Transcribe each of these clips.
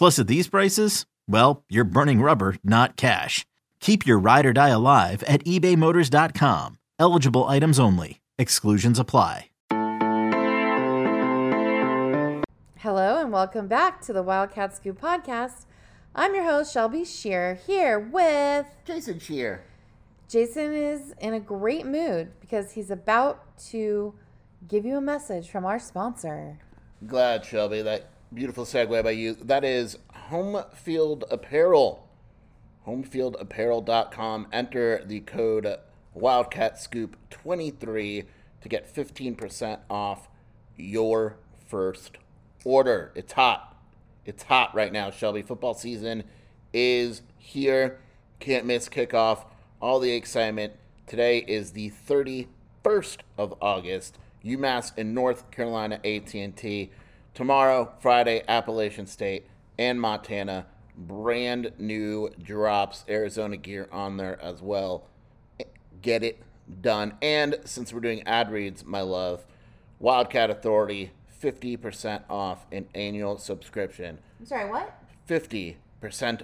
Plus, at these prices, well, you're burning rubber, not cash. Keep your ride or die alive at ebaymotors.com. Eligible items only. Exclusions apply. Hello and welcome back to the Wildcat Scoop podcast. I'm your host Shelby Scheer here with Jason Scheer. Jason is in a great mood because he's about to give you a message from our sponsor. Glad, Shelby. That beautiful segue by you. That is Home Field Apparel. Homefieldapparel.com. Enter the code Wildcat Scoop 23 to get 15% off your first order. It's hot. It's hot right now, Shelby. Football season is here. Can't miss kickoff. All the excitement. Today is the 31st of August. UMass in North Carolina AT&T. Tomorrow, Friday, Appalachian State and Montana. Brand new drops. Arizona gear on there as well. Get it done. And since we're doing ad reads, my love, Wildcat Authority, 50% off an annual subscription. I'm sorry, what? 50%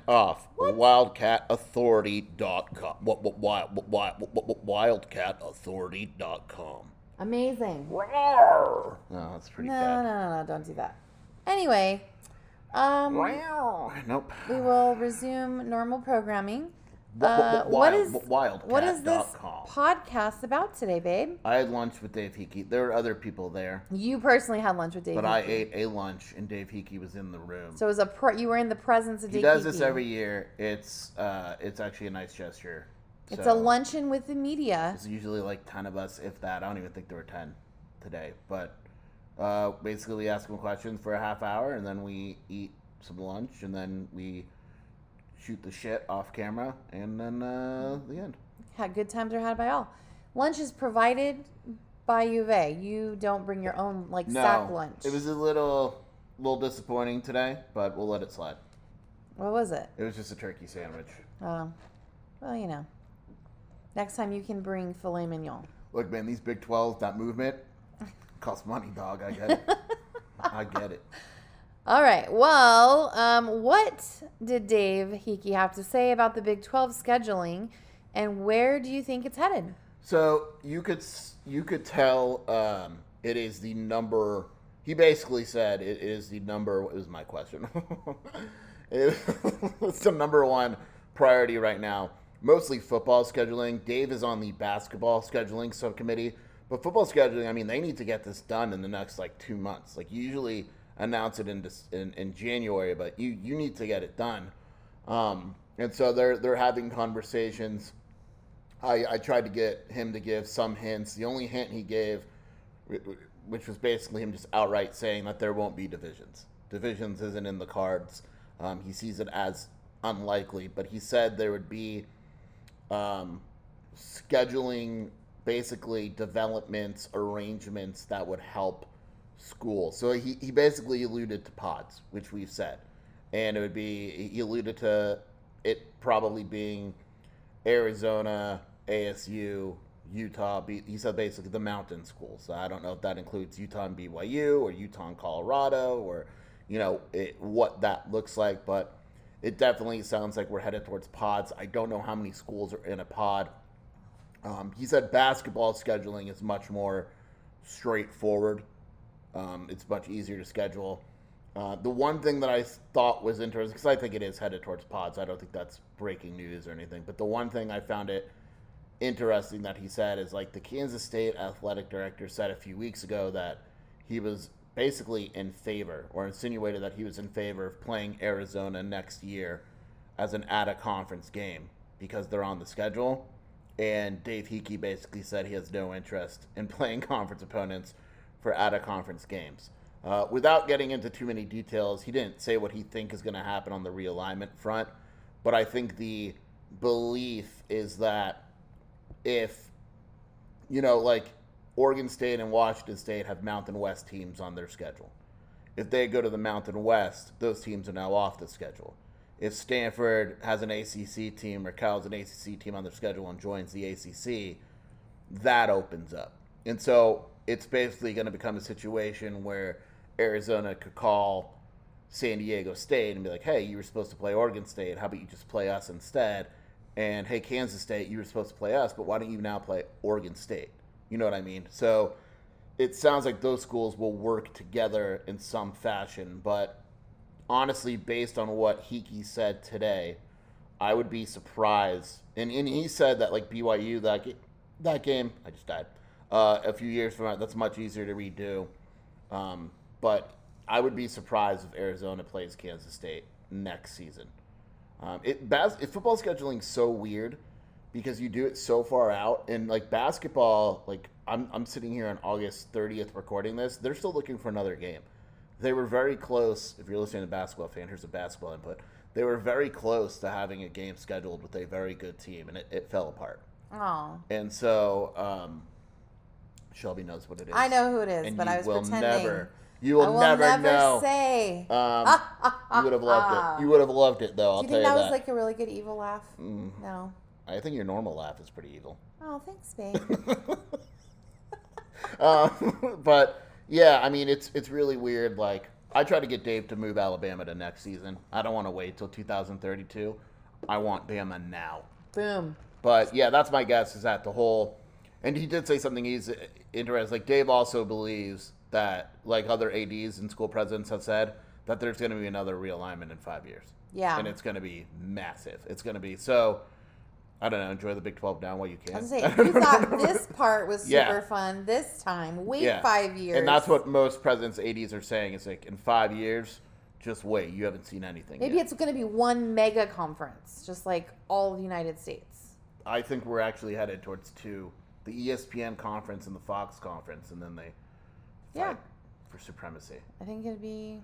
off. WildcatAuthority.com. What, what, what, what, what, what, what, WildcatAuthority.com. Amazing. Oh, that's pretty No, bad. no, no, no, don't do that. Anyway, um, Nope. we will resume normal programming. What- what- Uh, what- what wild- is what- wildcat what is this podcast about today, babe? I had lunch with Dave Heeke. There were other people there, You personally had lunch with Dave. but I ate a lunch and Dave Heeke was in the room. So it was a pre- you were in the presence of he Dave. does this every year. It's uh, it's actually a nice gesture. It's So, a luncheon with the media. It's usually like ten of us, if that. I don't even think there were ten today, but uh, basically we ask them questions for a half hour, and then we eat some lunch, and then we shoot the shit off camera, and then uh, the end. Had good times are had by all. Lunch is provided by U of A. You don't bring your own like sack lunch. It was a little little disappointing today, but we'll let it slide. what was it? It was just a turkey sandwich. Oh, well, you know. Next time you can bring filet mignon. Look, man, these Big 12, that movement costs money, dog. I get it. I get it. All right. Well, um, what did Dave Heeke have to say about the Big 12 scheduling, and where do you think it's headed? So you could you could tell um, it is the number. He basically said it is the number. It was my question. It- it's the number one priority right now. Mostly football scheduling. Dave is on the basketball scheduling subcommittee, but football scheduling. I mean, they need to get this done in the next like two months. Like you usually announce it in in, in January, but you you need to get it done. Um, and so they're they're having conversations. I, I tried to get him to give some hints. The only hint he gave, wh- wh- which was basically him just outright saying that there won't be divisions. Divisions isn't in the cards. Um, he sees it as unlikely, but he said there would be um, scheduling, basically developments, arrangements that would help school. So he, he basically alluded to pods, which we've said. And it would be, he alluded to it probably being Arizona, ASU, Utah. He said basically the mountain schools. So I don't know if that includes Utah and BYU or Utah and Colorado or you know it, what that looks like, but it definitely sounds like we're headed towards pods. I don't know how many schools are in a pod. Um, he said basketball scheduling is much more straightforward. Um, it's much easier to schedule. Uh, the one thing that I thought was interesting, because I think it is headed towards pods. I don't think that's breaking news or anything. But the one thing I found it interesting that he said is like the Kansas State athletic director said a few weeks ago that he was basically in favor or insinuated that he was in favor of playing Arizona next year as an at a conference game because they're on the schedule. And Dave Heeke basically said he has no interest in playing conference opponents for at a conference games. Uh, without getting into too many details, he didn't say what he think is going to happen on the realignment front, but I think the belief is that if you know, like Oregon State and Washington State have Mountain West teams on their schedule. If they go to the Mountain West, those teams are now off the schedule. If Stanford has an ACC team or Cal's an ACC team on their schedule and joins the ACC, that opens up. And so it's basically going to become a situation where Arizona could call San Diego State and be like, hey, you were supposed to play Oregon State. How about you just play us instead? And hey, Kansas State, you were supposed to play us, but why don't you now play Oregon State? You know what I mean? So it sounds like those schools will work together in some fashion. But honestly, based on what Heeke said today, I would be surprised. And, and he said that like BYU that that game, I just died. Uh, a few years from now, that's much easier to redo. Um, but I would be surprised if Arizona plays Kansas State next season. Um, it bas- football scheduling so weird because you do it so far out, and like basketball, like I'm I'm sitting here on August 30th recording this. They're still looking for another game. They were very close. If you're listening to basketball fan, here's a basketball input. They were very close to having a game scheduled with a very good team, and it, it fell apart. Oh, And so um, Shelby knows what it is. I know who it is, and but I was will pretending. never. You will, I will never, never, know. say. Um, you would have loved it. You would have loved it, though. I'll Do you tell think you that that. was like a really good evil laugh? Mm, No. I think your normal laugh is pretty evil. Oh, thanks, babe. Um, but yeah, I mean, it's it's really weird. Like, I try to get Dave to move Alabama to next season. I don't want to wait till 2032. I want Bama now. Boom. But yeah, that's my guess. Is that the whole? And he did say something he's interesting. Like Dave also believes that, like other ads and school presidents have said, that there's going to be another realignment in five years. Yeah. and it's going to be massive. It's going to be so. I don't know. Enjoy the Big Twelve now while you can. I was gonna say, you thought this part was super Yeah. fun this time. Wait Yeah. five years. And that's what most presidents, ads are saying. It's like in five years, just wait. You haven't seen anything. Maybe yet. it's going to be one mega conference, just like all the United States. I think we're actually headed towards two: the ESPN conference and the Fox conference, and then they Yeah. for supremacy. I think it'd be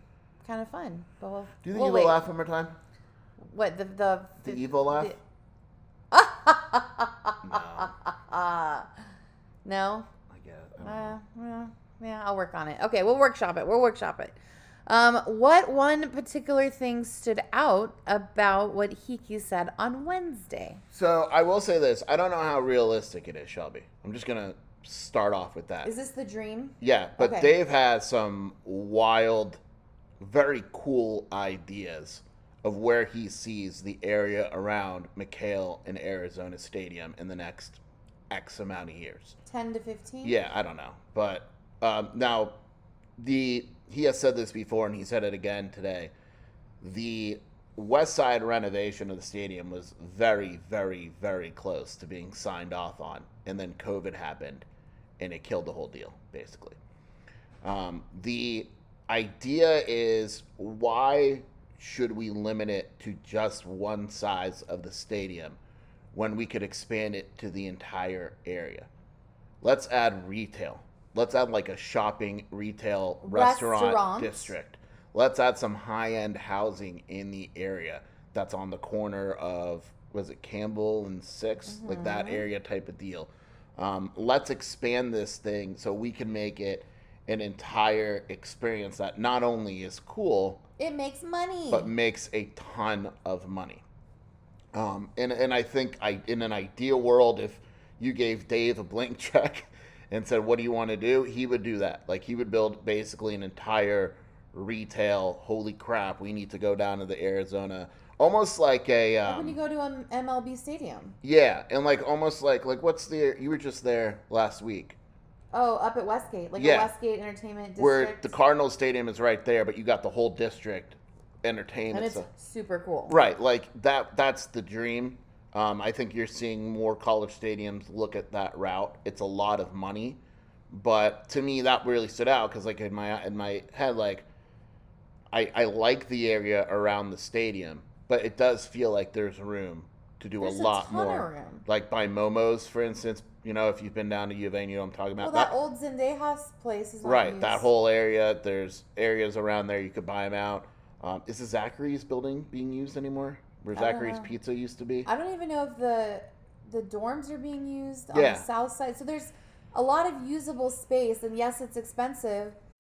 kind of fun. But we'll, Do you think we'll you will laugh one more time? What the the The evil laugh? the- no, no. I guess. I. Uh, yeah, yeah, I'll work on it. Okay, we'll workshop it. We'll workshop it. Um, what one particular thing stood out about what Heeke said on Wednesday? So I will say this: I don't know how realistic it is, Shelby. I'm just gonna start off with that. Is this the dream? Yeah, but Okay. Dave has some wild, very cool ideas of where he sees the area around McKale and Arizona Stadium in the next X amount of years. 10 to 15? Yeah, I don't know, but um, now the he has said this before and he said it again today. The west side renovation of the stadium was very, very, very close to being signed off on, and then COVID happened, and it killed the whole deal, basically. Um, the idea is why should we limit it to just one size of the stadium when we could expand it to the entire area? Let's add retail. Let's add like a shopping retail restaurant Restaurant. district. Let's add some high end housing in the area that's on the corner of was it Campbell and 6th like that area type of deal. Um, let's expand this thing so we can make it an entire experience that not only is cool It makes money. but makes a ton of money. Um, and and I think I in an ideal world, if you gave Dave a blank check and said, "What do you want to do?" He would do that. Like he would build basically an entire retail. Holy crap! We need to go down to the Arizona, almost like a. Like when you Um, go to an MLB stadium. yeah, and like almost like like what's the? You were just there last week. Oh, up at Westgate, like Yeah. a Westgate Entertainment District. where the Cardinals Stadium is right there, but you got the whole district entertained. and It's a- super cool. right, like that. That's the dream. Um, I think you're seeing more college stadiums look at that route. It's a lot of money, but to me that really stood out because, like in my in my head, like I I like the area around the stadium, but it does feel like there's room to do There's a lot more. room. Like by Momo's, for instance. You know, if you've been down to U of A, you know what I'm talking about. Well, about. that, old Zendejas place is Right, that whole area. There's areas around there you could buy them out. Um, is the Zachary's building being used anymore? Where Zachary's. Pizza used to be? I don't even know if the the dorms are being used on Yeah. the south side. So there's a lot of usable space, and yes, it's expensive.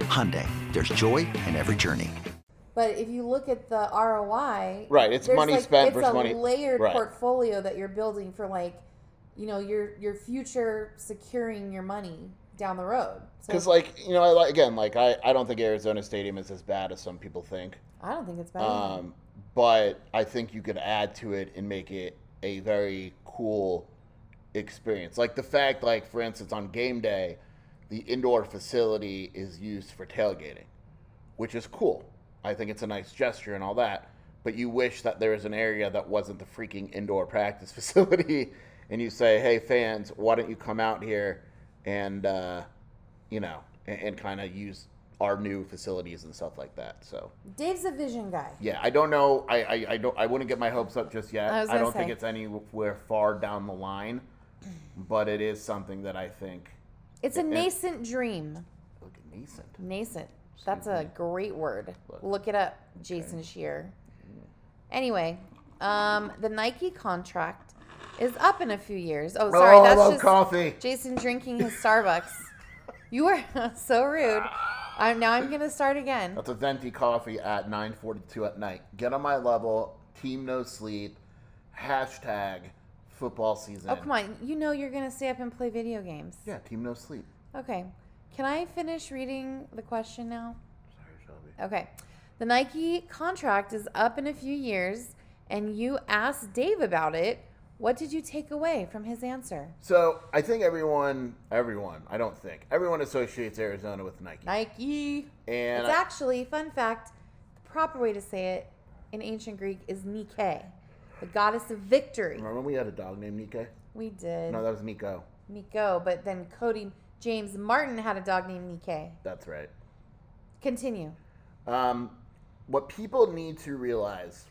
Hyundai, there's joy in every journey. But if you look at the ROI, Right, it's there's money like, spent it's versus a money- layered right. portfolio that you're building for like, you know, your your future securing your money down the road. So Because, like, you know, I, again, like, I, I don't think Arizona Stadium is as bad as some people think. I don't think it's bad. Um, but I think you could add to it and make it a very cool experience. Like the fact, like for instance, on game day, the indoor facility is used for tailgating, which is cool. I think it's a nice gesture and all that. But you wish that there was an area that wasn't the freaking indoor practice facility, and you say, "Hey, fans, why don't you come out here and uh, you know and, and kind of use our new facilities and stuff like that?" So. Dave's a vision guy. Yeah, I don't know. I, I, I don't. I wouldn't get my hopes up just yet. I I, don't think it's anywhere far down the line, but it is something that I think. It's a And- nascent dream. Look at nascent. Nascent. That's a great word. Look. Look it up, Jason Scheer. Anyway, um, the Nike contract is up in a few years. Oh, sorry, oh, I that's love just coffee. Jason drinking his Starbucks. you are so rude. I'm now. I'm gonna start again. That's a venti coffee at 9:42 at night. Get on my level. Team no sleep. Hashtag football season. Oh come on! You know you're gonna stay up and play video games. Yeah, team no sleep. Okay. Can I finish reading the question now? Sorry, Shelby. Okay. The Nike contract is up in a few years, and you asked Dave about it. What did you take away from his answer? So I think everyone, everyone, I don't think everyone associates Arizona with Nike. Nike. And It's actually, fun fact, the proper way to say it in ancient Greek is Nike, the goddess of victory. remember when we had a dog named Nike? We did. No, that was Nico. Miko, but then Cody James Martin had a dog named Nike. That's right. Continue. Um, what people need to realize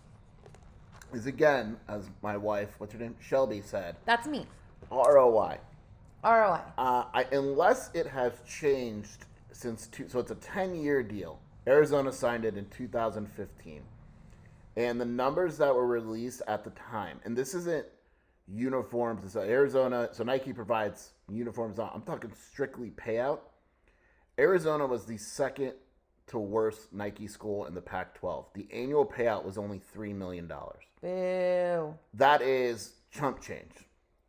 is again, as my wife, what's her name, Shelby said, That's me. ROI. ROI. Uh, I, unless it has changed since two, so it's a ten-year deal. Arizona signed it in 2015, and the numbers that were released at the time, and this isn't uniforms. So Arizona, so Nike provides uniforms. I'm talking strictly payout. Arizona was the second to worst Nike school in the Pac-12. The annual payout was only three million dollars Boo. that is chump change.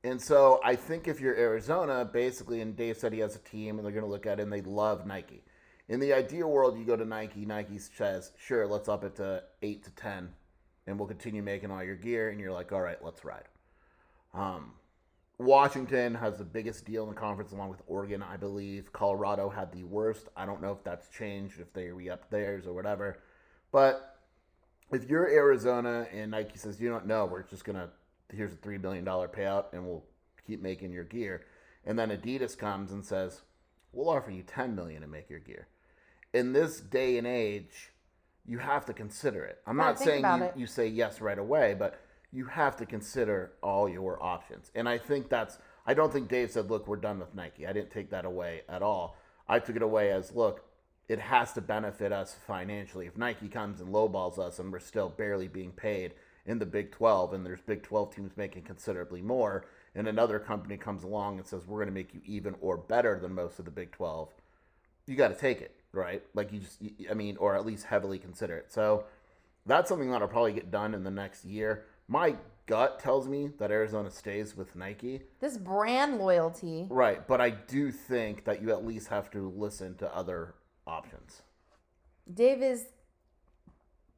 And so I think if you're Arizona, basically, and Dave said he has a team and they're going to look at it and they love Nike. In the ideal world, you go to Nike, Nike says, sure, let's up it to 8 to 10 and we'll continue making all your gear. And you're like, all right, let's ride. Um, Washington has the biggest deal in the conference, along with Oregon, I believe. Colorado had the worst. I don't know if that's changed, if they re up theirs or whatever. But if you're Arizona and Nike says, you don't know, we're just going to, here's a $3 billion payout and we'll keep making your gear. And then Adidas comes and says, we'll offer you 10 million to make your gear. In this day and age, you have to consider it. I'm not saying you, it. you say yes right away, but you have to consider all your options. And I think that's, I don't think Dave said, look, we're done with Nike. I didn't take that away at all. I took it away as, look, it has to benefit us financially. If Nike comes and lowballs us and we're still barely being paid in the Big 12 and there's Big 12 teams making considerably more, and another company comes along and says, we're going to make you even or better than most of the Big 12, you got to take it, right? Like you just, I mean, or at least heavily consider it. So that's something that'll probably get done in the next year. My gut tells me that Arizona stays with Nike. This brand loyalty. Right, but I do think that you at least have to listen to other options. Dave is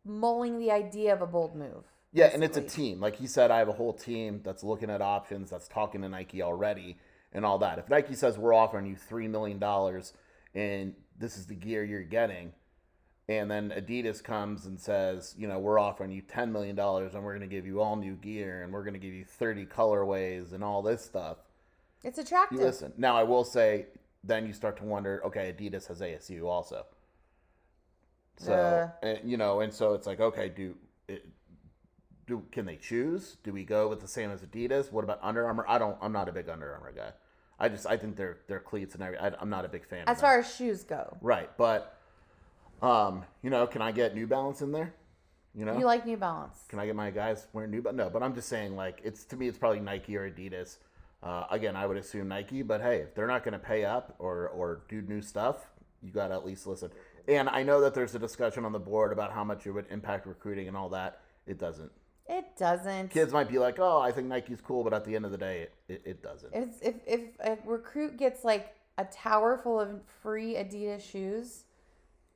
mulling the idea of a bold move. Yeah, and it's a team. Like he said, I have a whole team that's looking at options, that's talking to Nike already, and all that. If Nike says we're offering you three million dollars and this is the gear you're getting, and then Adidas comes and says, you know, we're offering you ten million dollars and we're going to give you all new gear and we're going to give you thirty colorways and all this stuff, It's you attractive. listen. Now I will say, then you start to wonder, okay, Adidas has ASU also. So Uh. and, you know, and so it's like, okay, do it, do can they choose? Do we go with the same as Adidas? What about Under Armour? I don't. I'm not a big Under Armour guy. I just I think their their cleats and. I, I'm not a big fan. of As far as shoes go, right, but um, you know, can I get New Balance in there? You know, you like New Balance. can I get my guys wearing New Balance? No, but I'm just saying, like, it's to me, it's probably Nike or Adidas. Uh, again, I would assume Nike, but hey, if they're not going to pay up or or do new stuff, you got to at least listen. And I know that there's a discussion on the board about how much it would impact recruiting and all that. It doesn't. It doesn't. Kids might be like, "Oh, I think Nike's cool," but at the end of the day, it, it, it doesn't. If, if if a recruit gets like a tower full of free Adidas shoes,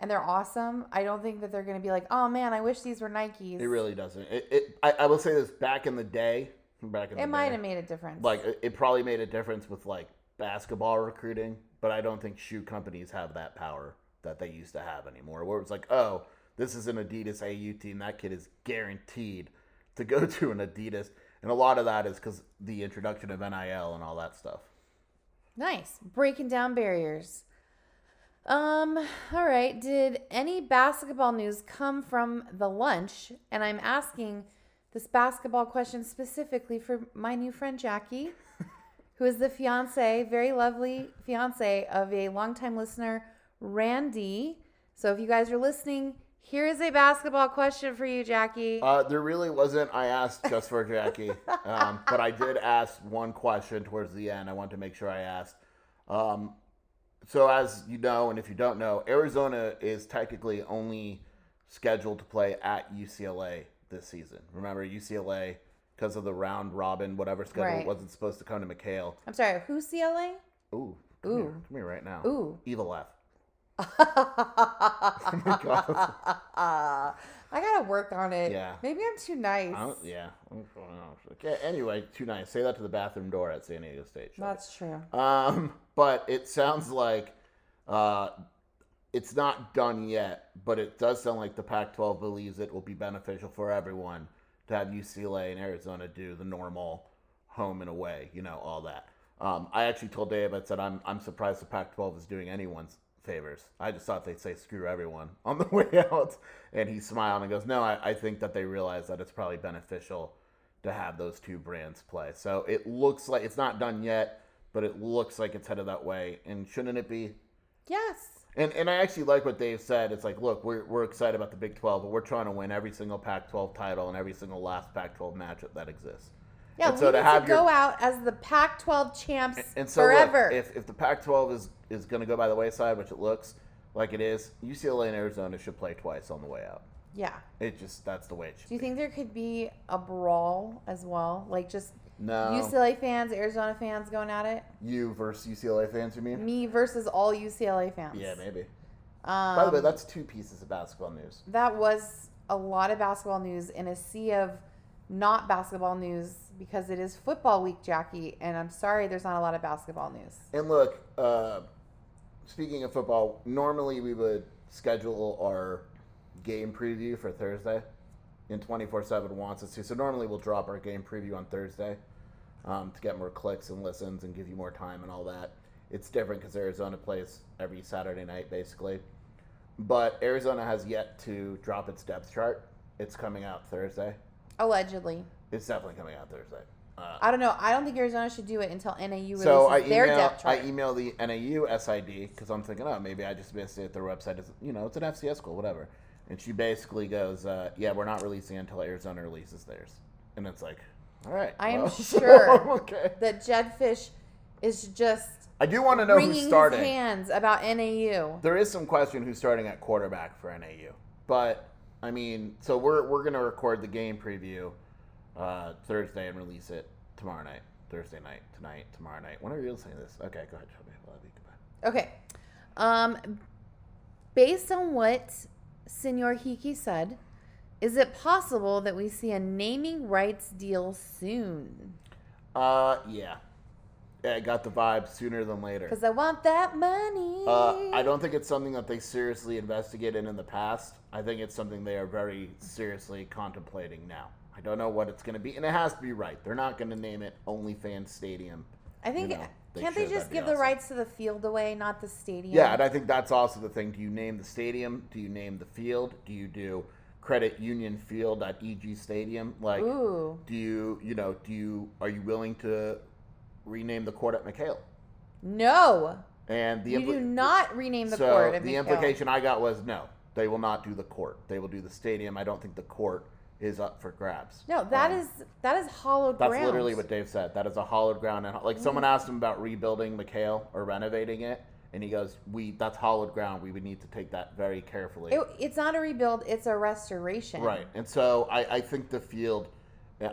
and they're awesome, I don't think that they're gonna be like, oh man, I wish these were Nikes. It really doesn't. It, it I, I will say this: back in the day, back in the It might day, have made a difference. like it, it probably made a difference with like basketball recruiting, but I don't think shoe companies have that power that they used to have anymore. Where it's like, oh, this is an Adidas AU team. That kid is guaranteed to go to an Adidas, and a lot of that is because the introduction of NIL and all that stuff. Nice. Breaking down barriers. Um, all right. Did any basketball news come from the lunch? And I'm asking this basketball question specifically for my new friend Jackie, who is the fiance, very lovely fiance of a longtime listener, Randy. So if you guys are listening, here is a basketball question for you, Jackie. Uh, there really wasn't. I asked just for Jackie, um, but I did ask one question towards the end. I wanted to make sure I asked. Um, so, as you know, and if you don't know, Arizona is technically only scheduled to play at UCLA this season. Remember, UCLA, because of the round robin, whatever schedule, Right. wasn't supposed to come to McKale. I'm sorry, who's CLA? Ooh, come Ooh. Here, come here right now. Ooh. Evil F. I gotta work on it. Yeah. Maybe I'm too nice. I don't, yeah. Okay. Anyway, too nice. Say that to the bathroom door at San Diego State. That's true. Um, but it sounds like uh, it's not done yet, but it does sound like the Pac 12 believes it will be beneficial for everyone to have UCLA and Arizona do the normal home and away, you know, all that. Um, I actually told Dave, I said, I'm, I'm surprised the Pac 12 is doing anyone's favors. I just thought they'd say screw everyone on the way out. And he smiled and goes, No, I, I think that they realize that it's probably beneficial to have those two brands play. So it looks like it's not done yet, but it looks like it's headed that way. And shouldn't it be? Yes. And and I actually like what Dave said. It's like, look, we're, we're excited about the Big 12, but we're trying to win every single Pac 12 title and every single last Pac 12 matchup that exists. Yeah, And we so to need have to your- go out as the Pac-12 champs And so look, forever. if, if the Pac 12 is, is going to go by the wayside, which it looks like it is, UCLA and Arizona should play twice on the way out. yeah. It just, that's the way it should Do you be. think there could be a brawl as well, like just No. UCLA fans, Arizona fans going at it? You versus UCLA fans, you mean? Me versus all UCLA fans. Yeah, maybe. Um, By the way, that's two pieces of basketball news. that was a lot of basketball news in a sea of not basketball news because it is football week, Jackie, and I'm sorry there's not a lot of basketball news. And look, uh, speaking of football, normally we would schedule our game preview for Thursday. And 24 7 wants us to. So normally we'll drop our game preview on Thursday um, to get more clicks and listens and give you more time and all that. It's different because Arizona plays every Saturday night, basically. But Arizona has yet to drop its depth chart. It's coming out Thursday. Allegedly. It's definitely coming out Thursday. Uh, I don't know. I don't think Arizona should do it until NAU releases so I their email depth I chart. email the NAU SID because I'm thinking, oh, maybe I just missed it. Their website is, you know, it's an FCS school, whatever. And she basically goes, uh, yeah, we're not releasing until Arizona releases theirs. And it's like, all right. I am well, sure okay. that Jedd Fisch is just I do want to know who's starting. hands about NAU. There is some question who's starting at quarterback for NAU, but I mean, so we're we're gonna record the game preview uh, Thursday and release it tomorrow night, Thursday night, tonight, tomorrow night. When are you listening to this? Okay, go ahead, Shelby. Love you. Goodbye. Okay. Um, based on what Senor Heeke said, is it possible that we see a naming rights deal soon? Uh, yeah. I got the vibe sooner than later. Because I want that money. Uh, I don't think it's something that they seriously investigated in the past. I think it's something they are very seriously contemplating now. I don't know what it's going to be, and it has to be right. They're not going to name it OnlyFans Stadium. I think you know, they can't they just give the rights to the field away, not the stadium? Yeah, and I think that's also the thing. Do you name the stadium? Do you name the field? Do you do Credit Union Field at EG Stadium? Like, Ooh. do you, you know, do you, are you willing to rename the court at McKale? No. And the You do not rename the so court. at the McKale. implication I got was no, they will not do the court. They will do the stadium. I don't think the court is up for grabs. No, that Um, is that is hollowed ground. That's ground. literally what Dave said. That is a hollowed ground, and like someone asked him about rebuilding McKale or renovating it, and he goes, "We that's hollowed ground. We would need to take that very carefully." It, it's not a rebuild; it's a restoration. Right, and so I, I think the field.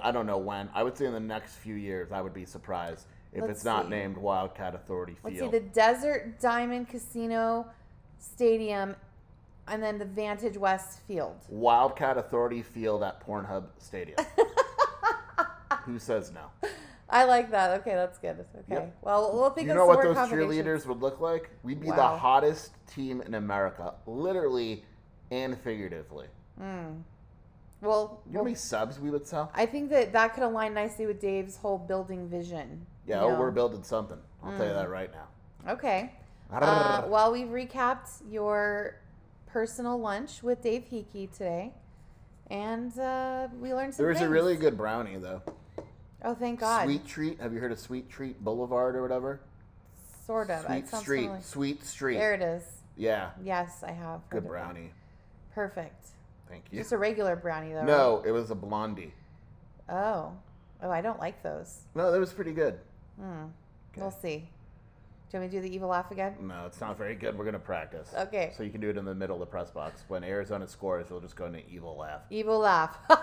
I don't know when. I would say in the next few years, I would be surprised if Let's it's not see. named Wildcat Authority Let's Field. see the Desert Diamond Casino Stadium, and then the Vantage West Field. Wildcat Authority Field at Pornhub Stadium. Who says no? I like that. Okay, that's good. Okay. Yep. Well, we'll think You know what those cheerleaders would look like? We'd be the hottest team in America, literally and figuratively. Hmm. Well, You know how many subs we would sell? I think that that could align nicely with Dave's whole building vision. Yeah, oh, we're building something. I'll tell you Mm. that right now. Okay. Uh, well, we've recapped your personal lunch with Dave Heeke today, and uh, we learned some There was a really good brownie though. Oh, thank God. Sweet Treat. Have you heard of Sweet Treat Boulevard or whatever? Sort of. Sweet Street. familiar. Sweet Street. There it is. Yeah, Yes, I have. good brownie. Perfect. Thank you. Just a regular brownie, though. No, it was a blondie. Oh. Oh, I don't like those. No, that was pretty good. Hmm. We'll see. Do you want me to do the evil laugh again? No, it's not very good. We're gonna practice. Okay. So you can do it in the middle of the press box. When Arizona scores, we'll just go into evil laugh. Evil laugh. that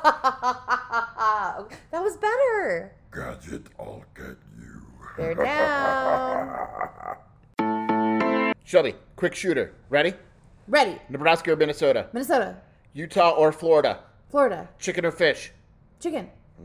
was better. Gadget, I'll get you. Bear down. Shelby, quick shooter. Ready? Ready. Nebraska or Minnesota? Minnesota. Utah or Florida? Florida. Chicken or fish? Chicken. The